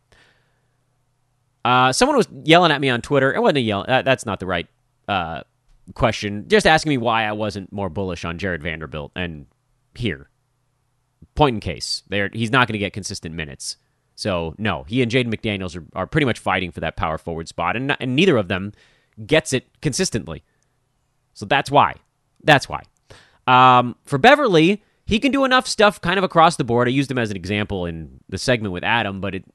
Speaker 2: Uh, someone was yelling at me on Twitter. It wasn't a yell. Uh, that's not the right uh, question, just asking me why I wasn't more bullish on Jarred Vanderbilt. And here, point in case, there he's not going to get consistent minutes. So no, he and Jaden McDaniels are, are pretty much fighting for that power forward spot, and, and neither of them gets it consistently. So that's why. That's why. Um, for Beverley, he can do enough stuff kind of across the board. I used him as an example in the segment with Adam, but it,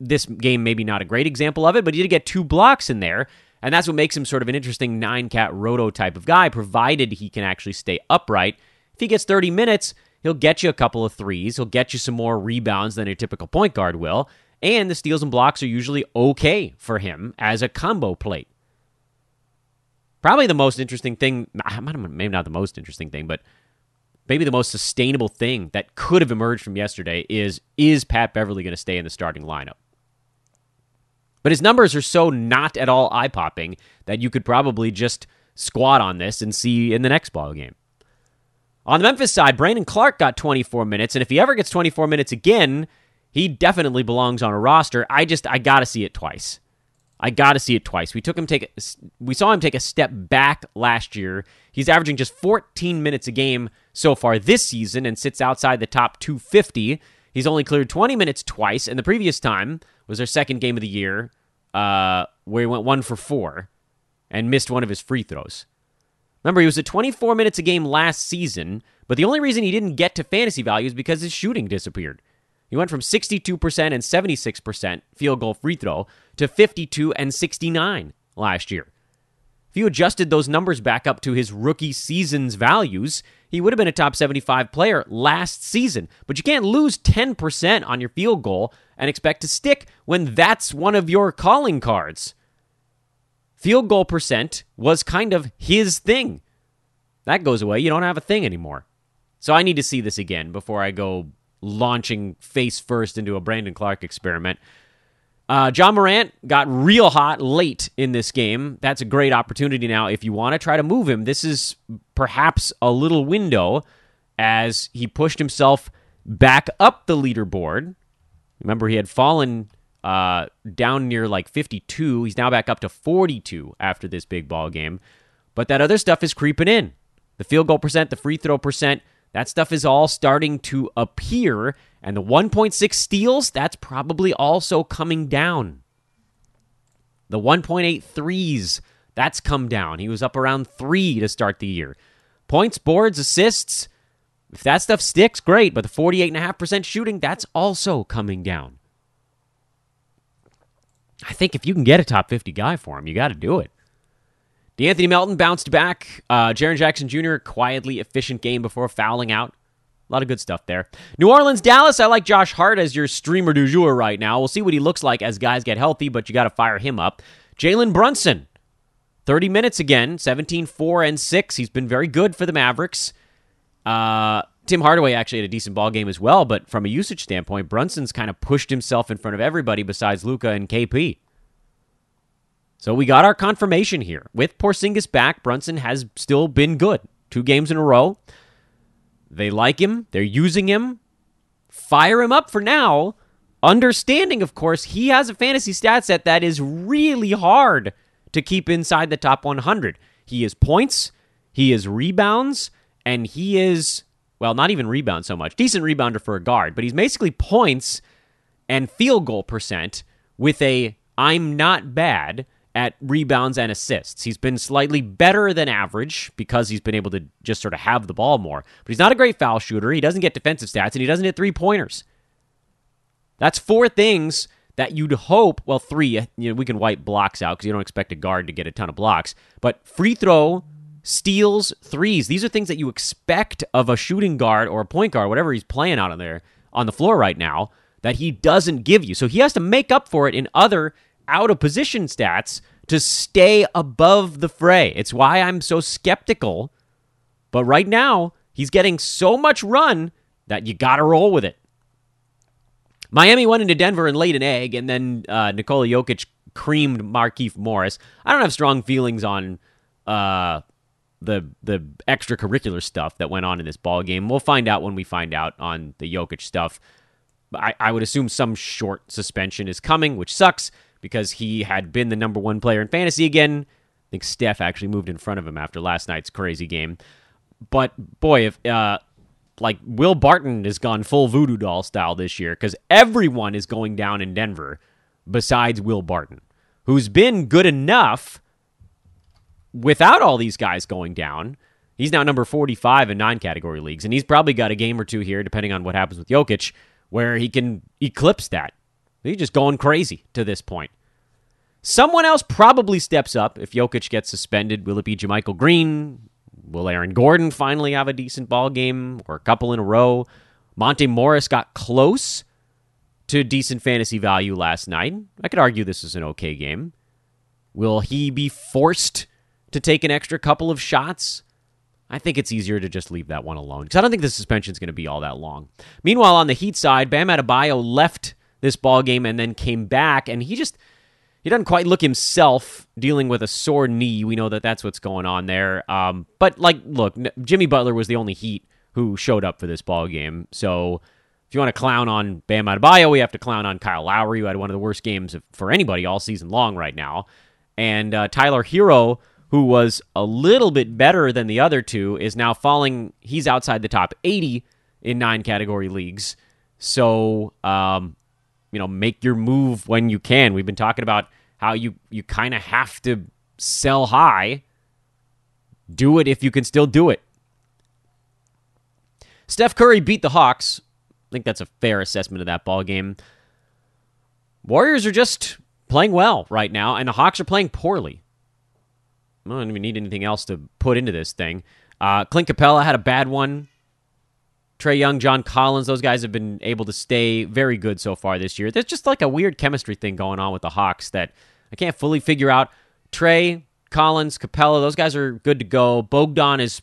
Speaker 2: this game maybe not a great example of it, but he did get two blocks in there, and that's what makes him sort of an interesting nine cat roto type of guy, provided he can actually stay upright. If he gets 30 minutes, he'll get you a couple of threes, he'll get you some more rebounds than a typical point guard will, and the steals and blocks are usually okay for him as a combo plate. Probably the most interesting thing, maybe not the most interesting thing, but maybe the most sustainable thing that could have emerged from yesterday is is Pat Beverley going to stay in the starting lineup? But his numbers are so not at all eye popping that you could probably just squat on this and see in the next ball game. On the Memphis side, Brandon Clarke got 24 minutes, and if he ever gets 24 minutes again, he definitely belongs on a roster. I just I got to see it twice. I got to see it twice. We took him take we saw him take a step back last year. He's averaging just 14 minutes a game so far this season and sits outside the top 250. He's only cleared 20 minutes twice, and the previous time was their second game of the year, uh, where he went one for four and missed one of his free throws. Remember, he was at 24 minutes a game last season, but the only reason he didn't get to fantasy value is because his shooting disappeared. He went from 62% and 76% field goal free throw to 52 and 69 last year. If you adjusted those numbers back up to his rookie season's values, he would have been a top 75 player last season. But you can't lose 10% on your field goal and expect to stick when that's one of your calling cards. Field goal percent was kind of his thing. That goes away. You don't have a thing anymore. So I need to see this again before I go launching face first into a Brandon Clarke experiment. Uh, Ja Morant got real hot late in this game. That's a great opportunity now. If you want to try to move him, this is perhaps a little window as he pushed himself back up the leaderboard. Remember, he had fallen uh, down near like 52. He's now back up to 42 after this big ball game. But that other stuff is creeping in. The field goal percent, the free throw percent, that stuff is all starting to appear. And the 1.6 steals, that's probably also coming down. The 1.8 threes, that's come down. He was up around three to start the year. Points, boards, assists, if that stuff sticks, great. But the 48.5% shooting, that's also coming down. I think if you can get a top 50 guy for him, you got to do it. De'Anthony Melton bounced back. Uh, Jaren Jackson Jr., quietly efficient game before fouling out. A lot of good stuff there. New Orleans, Dallas. I like Josh Hart as your streamer du jour right now. We'll see what he looks like as guys get healthy, but you got to fire him up. Jalen Brunson, 30 minutes again, 17, 4, and 6. He's been very good for the Mavericks. Uh, Tim Hardaway actually had a decent ball game as well, but from a usage standpoint, Brunson's kind of pushed himself in front of everybody besides Luka and KP. So we got our confirmation here. With Porzingis back, Brunson has still been good. Two games in a row. They like him. They're using him. Fire him up for now. Understanding, of course, he has a fantasy stat set that is really hard to keep inside the top 100. He is points, he is rebounds, and he is, well, not even rebound so much. Decent rebounder for a guard, but he's basically points and field goal percent with a I'm not bad at rebounds and assists. He's been slightly better than average because he's been able to just sort of have the ball more. But he's not a great foul shooter. He doesn't get defensive stats, and he doesn't hit three pointers. That's four things that you'd hope. Well, three. You know, we can wipe blocks out because you don't expect a guard to get a ton of blocks. But free throw, steals, threes. These are things that you expect of a shooting guard or a point guard, whatever he's playing out on there on the floor right now. That he doesn't give you. So he has to make up for it in other out of position stats to stay above the fray. It's why I'm so skeptical. But right now, he's getting so much run that you got to roll with it. Miami went into Denver and laid an egg, and then uh, Nikola Jokic creamed Markieff Morris. I don't have strong feelings on uh, the the extracurricular stuff that went on in this ball game. We'll find out when we find out on the Jokic stuff. I, I would assume some short suspension is coming, which sucks because he had been the number one player in fantasy again. I think Steph actually moved in front of him after last night's crazy game. But boy, if uh, like Will Barton has gone full voodoo doll style this year because everyone is going down in Denver besides Will Barton, who's been good enough without all these guys going down, he's now number 45 in nine category leagues. And he's probably got a game or two here, depending on what happens with Jokic, where he can eclipse that. He's just going crazy to this point. Someone else probably steps up if Jokic gets suspended. Will it be JaMychal Green? Will Aaron Gordon finally have a decent ball game or a couple in a row? Monte Morris got close to decent fantasy value last night. I could argue this is an okay game. Will he be forced to take an extra couple of shots? I think it's easier to just leave that one alone because I don't think the suspension is going to be all that long. Meanwhile, on the Heat side, Bam Adebayo left this ball game and then came back, and he just he doesn't quite look himself dealing with a sore knee. We know that that's what's going on there. Um, but like, look, Jimmy Butler was the only Heat who showed up for this ball game, so if you want to clown on Bam Adebayo, we have to clown on Kyle Lowry, who had one of the worst games for anybody all season long right now. And uh, Tyler Herro, who was a little bit better than the other two, is now falling. He's outside the top 80 in nine category leagues. So, um, you know, make your move when you can. We've been talking about how you, you kind of have to sell high. Do it if you can still do it. Steph Curry beat the Hawks I think that's a fair assessment of that ball game. Warriors are just playing well right now, and the Hawks are playing poorly. I don't even need anything else to put into this thing. Uh, Clint Capela had a bad one. Trae Young, John Collins, those guys have been able to stay very good so far this year. There's just like a weird chemistry thing going on with the Hawks that I can't fully figure out. Trae, Collins, Capela, those guys are good to go. Bogdan is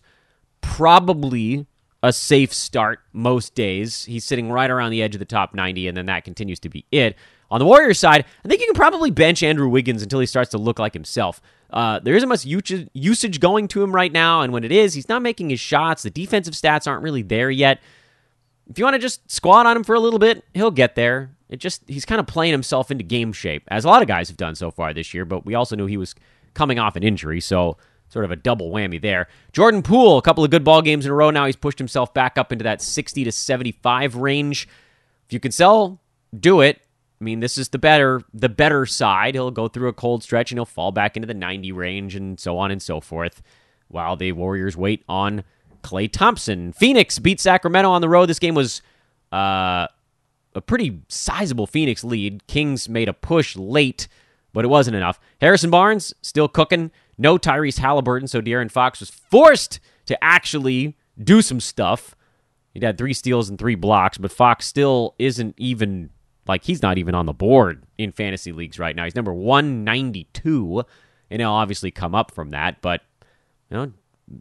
Speaker 2: probably a safe start most days. He's sitting right around the edge of the top 90, and then that continues to be it. On the Warriors side, I think you can probably bench Andrew Wiggins until he starts to look like himself. Uh, there isn't much usage going to him right now, and when it is, he's not making his shots. The defensive stats aren't really there yet. If you want to just squat on him for a little bit, he'll get there. It just he's kind of playing himself into game shape, as a lot of guys have done so far this year. But we also knew he was coming off an injury, so sort of a double whammy there. Jordan Poole, a couple of good ball games in a row now. He's pushed himself back up into that 60 to 75 range. If you can sell, do it. I mean, this is the better the better side. He'll go through a cold stretch and he'll fall back into the 90 range and so on and so forth while the Warriors wait on Klay Thompson. Phoenix beat Sacramento on the road. This game was uh, a pretty sizable Phoenix lead. Kings made a push late, but it wasn't enough. Harrison Barnes still cooking. No Tyrese Halliburton, so De'Aaron Fox was forced to actually do some stuff. He'd had three steals and three blocks, but Fox still isn't even like he's not even on the board in fantasy leagues right now. He's number 192, and he'll obviously come up from that, but you know,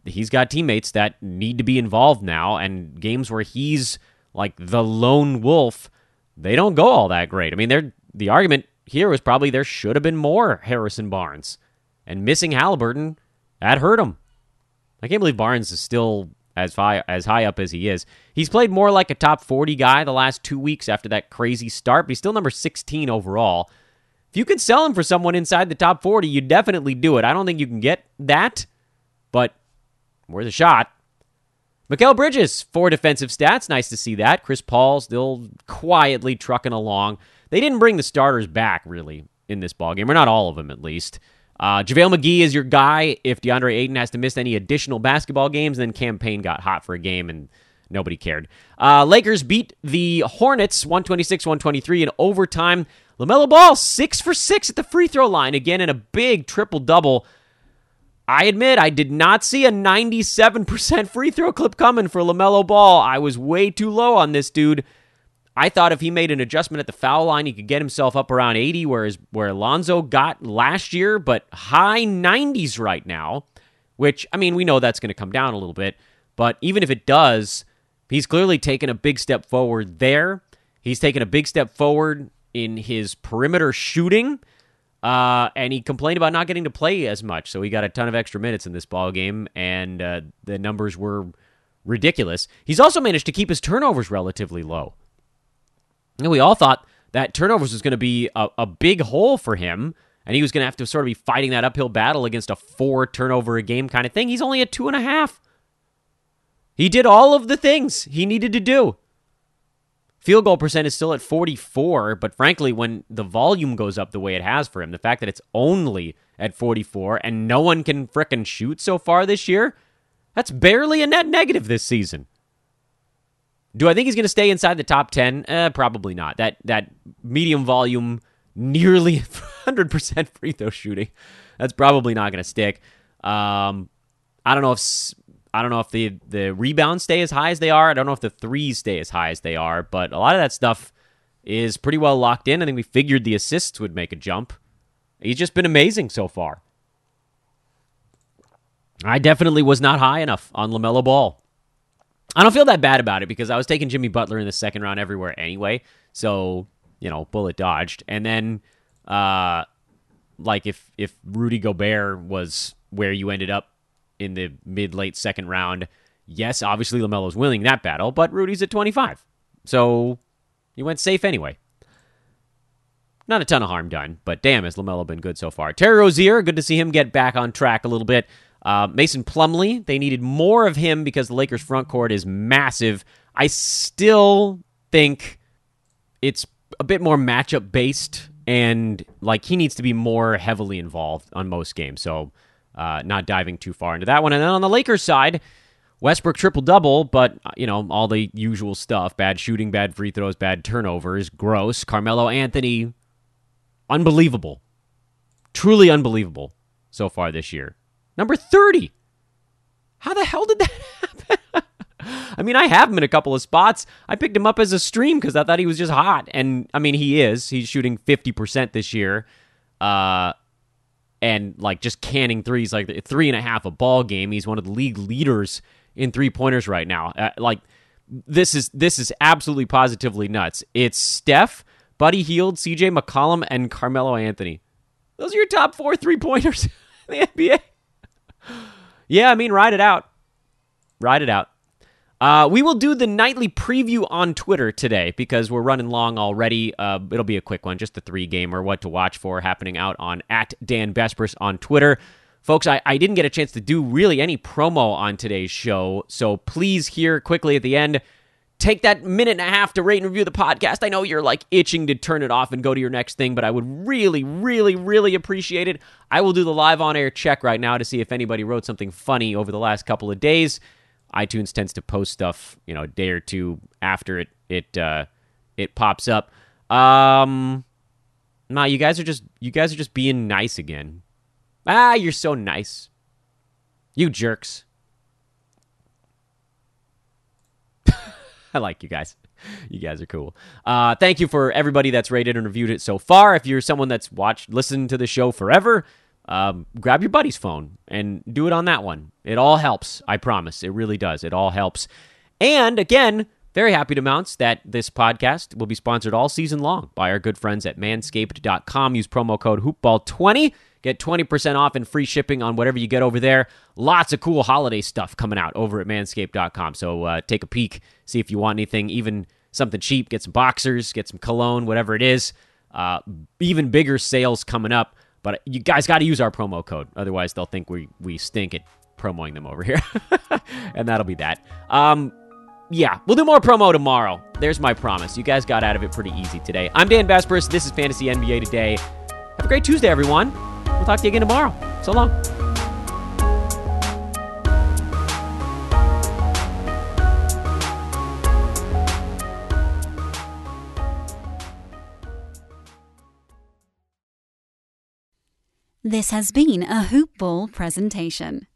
Speaker 2: he's got teammates that need to be involved now, and games where he's like the lone wolf, they don't go all that great. I mean, they're the argument here was probably there should have been more Harrison Barnes and missing Halliburton, that hurt him. I can't believe Barnes is still as high as high up as he is. He's played more like a top 40 guy the last two weeks after that crazy start, but he's still number 16 overall. If you could sell him for someone inside the top 40, you'd definitely do it. I don't think you can get that, but worth a shot. Mikal Bridges, four defensive stats. Nice to see that. Chris Paul still quietly trucking along. They didn't bring the starters back, really, in this ballgame, or not all of them at least. Uh, JaVale McGee is your guy if DeAndre Ayton has to miss any additional basketball games. Then Cam Payne got hot for a game and nobody cared. Uh, Lakers beat the Hornets 126 123 in overtime. LaMelo Ball, six for six at the free throw line, again in a big triple double. I admit I did not see a 97% free throw clip coming for LaMelo Ball. I was way too low on this dude. I thought if he made an adjustment at the foul line, he could get himself up around 80, whereas where Alonzo got last year, but high 90s right now, which, I mean, we know that's going to come down a little bit. But even if it does, he's clearly taken a big step forward there. He's taken a big step forward in his perimeter shooting. Uh, and he complained about not getting to play as much, so he got a ton of extra minutes in this ball game, and uh, the numbers were ridiculous. He's also managed to keep his turnovers relatively low. And we all thought that turnovers was going to be a, a big hole for him, and he was going to have to sort of be fighting that uphill battle against a four turnover a game kind of thing. He's only at two and a half. He did all of the things he needed to do. Field goal percent is still at 44, but frankly, when the volume goes up the way it has for him, the fact that it's only at 44, and no one can frickin' shoot so far this year. That's barely a net negative this season. Do I think he's going to stay inside the top 10? Eh, probably not. That that medium volume, nearly 100% free throw shooting, that's probably not going to stick. Um, I don't know if I don't know if the the rebounds stay as high as they are. I don't know if the threes stay as high as they are, but a lot of that stuff is pretty well locked in. I think we figured the assists would make a jump. He's just been amazing so far. I definitely was not high enough on LaMelo Ball. I don't feel that bad about it because I was taking Jimmy Butler in the second round everywhere anyway. So, you know, bullet dodged. And then uh like if if Rudy Gobert was where you ended up in the mid late second round, yes, obviously LaMelo's winning that battle, but Rudy's at 25. So, you went safe anyway. Not a ton of harm done, but damn, has LaMelo been good so far. Terry Rozier, good to see him get back on track a little bit. Uh, Mason Plumlee, they needed more of him because the Lakers' front court is massive. I still think it's a bit more matchup based, and like he needs to be more heavily involved on most games. So, uh, not diving too far into that one. And then on the Lakers side, Westbrook triple double, but you know all the usual stuff: bad shooting, bad free throws, bad turnovers. Gross. Carmelo Anthony, unbelievable, truly unbelievable so far this year. Number 30. How the hell did that happen? I mean, I have him in a couple of spots. I picked him up as a stream because I thought he was just hot. And I mean, he is. He's shooting 50% this year. Uh, and like just canning threes, like three and a half a ball game. He's one of the league leaders in three pointers right now. Uh, like this is this is absolutely positively nuts. It's Steph, Buddy Hield, CJ McCollum, and Carmelo Anthony. Those are your top four three pointers in the NBA yeah, I mean, ride it out. Ride it out. Uh, we will do the nightly preview on Twitter today because we're running long already. Uh, it'll be a quick one, just the three game or what to watch for happening out on at Dan Besbris on Twitter. Folks, I, I didn't get a chance to do really any promo on today's show, so please hear quickly at the end take that minute and a half to rate and review the podcast. I know you're like itching to turn it off and go to your next thing, but I would really, really, really appreciate it. I will do the live on air check right now to see if anybody wrote something funny over the last couple of days. iTunes tends to post stuff, you know, a day or two after it it uh, it pops up. Um, nah, you guys are just you guys are just being nice again. Ah, you're so nice. You jerks. I like you guys. You guys are cool. Uh, thank you for everybody that's rated and reviewed it so far. If you're someone that's watched, listened to the show forever, um, grab your buddy's phone and do it on that one. It all helps. I promise. It really does. It all helps. And again, very happy to announce that this podcast will be sponsored all season long by our good friends at manscaped.com. Use promo code hoopball20 Get 20% off and free shipping on whatever you get over there. Lots of cool holiday stuff coming out over at manscaped.com. So uh, take a peek, see if you want anything, even something cheap. Get some boxers, get some cologne, whatever it is. Uh, even bigger sales coming up. But you guys got to use our promo code. Otherwise, they'll think we, we stink at promoting them over here. and that'll be that. Um, yeah, we'll do more promo tomorrow. There's my promise. You guys got out of it pretty easy today. I'm Dan Besbris. This is Fantasy NBA Today. Have a great Tuesday, everyone. We'll talk to you again tomorrow. So long.
Speaker 1: This has been a Hoop Ball presentation.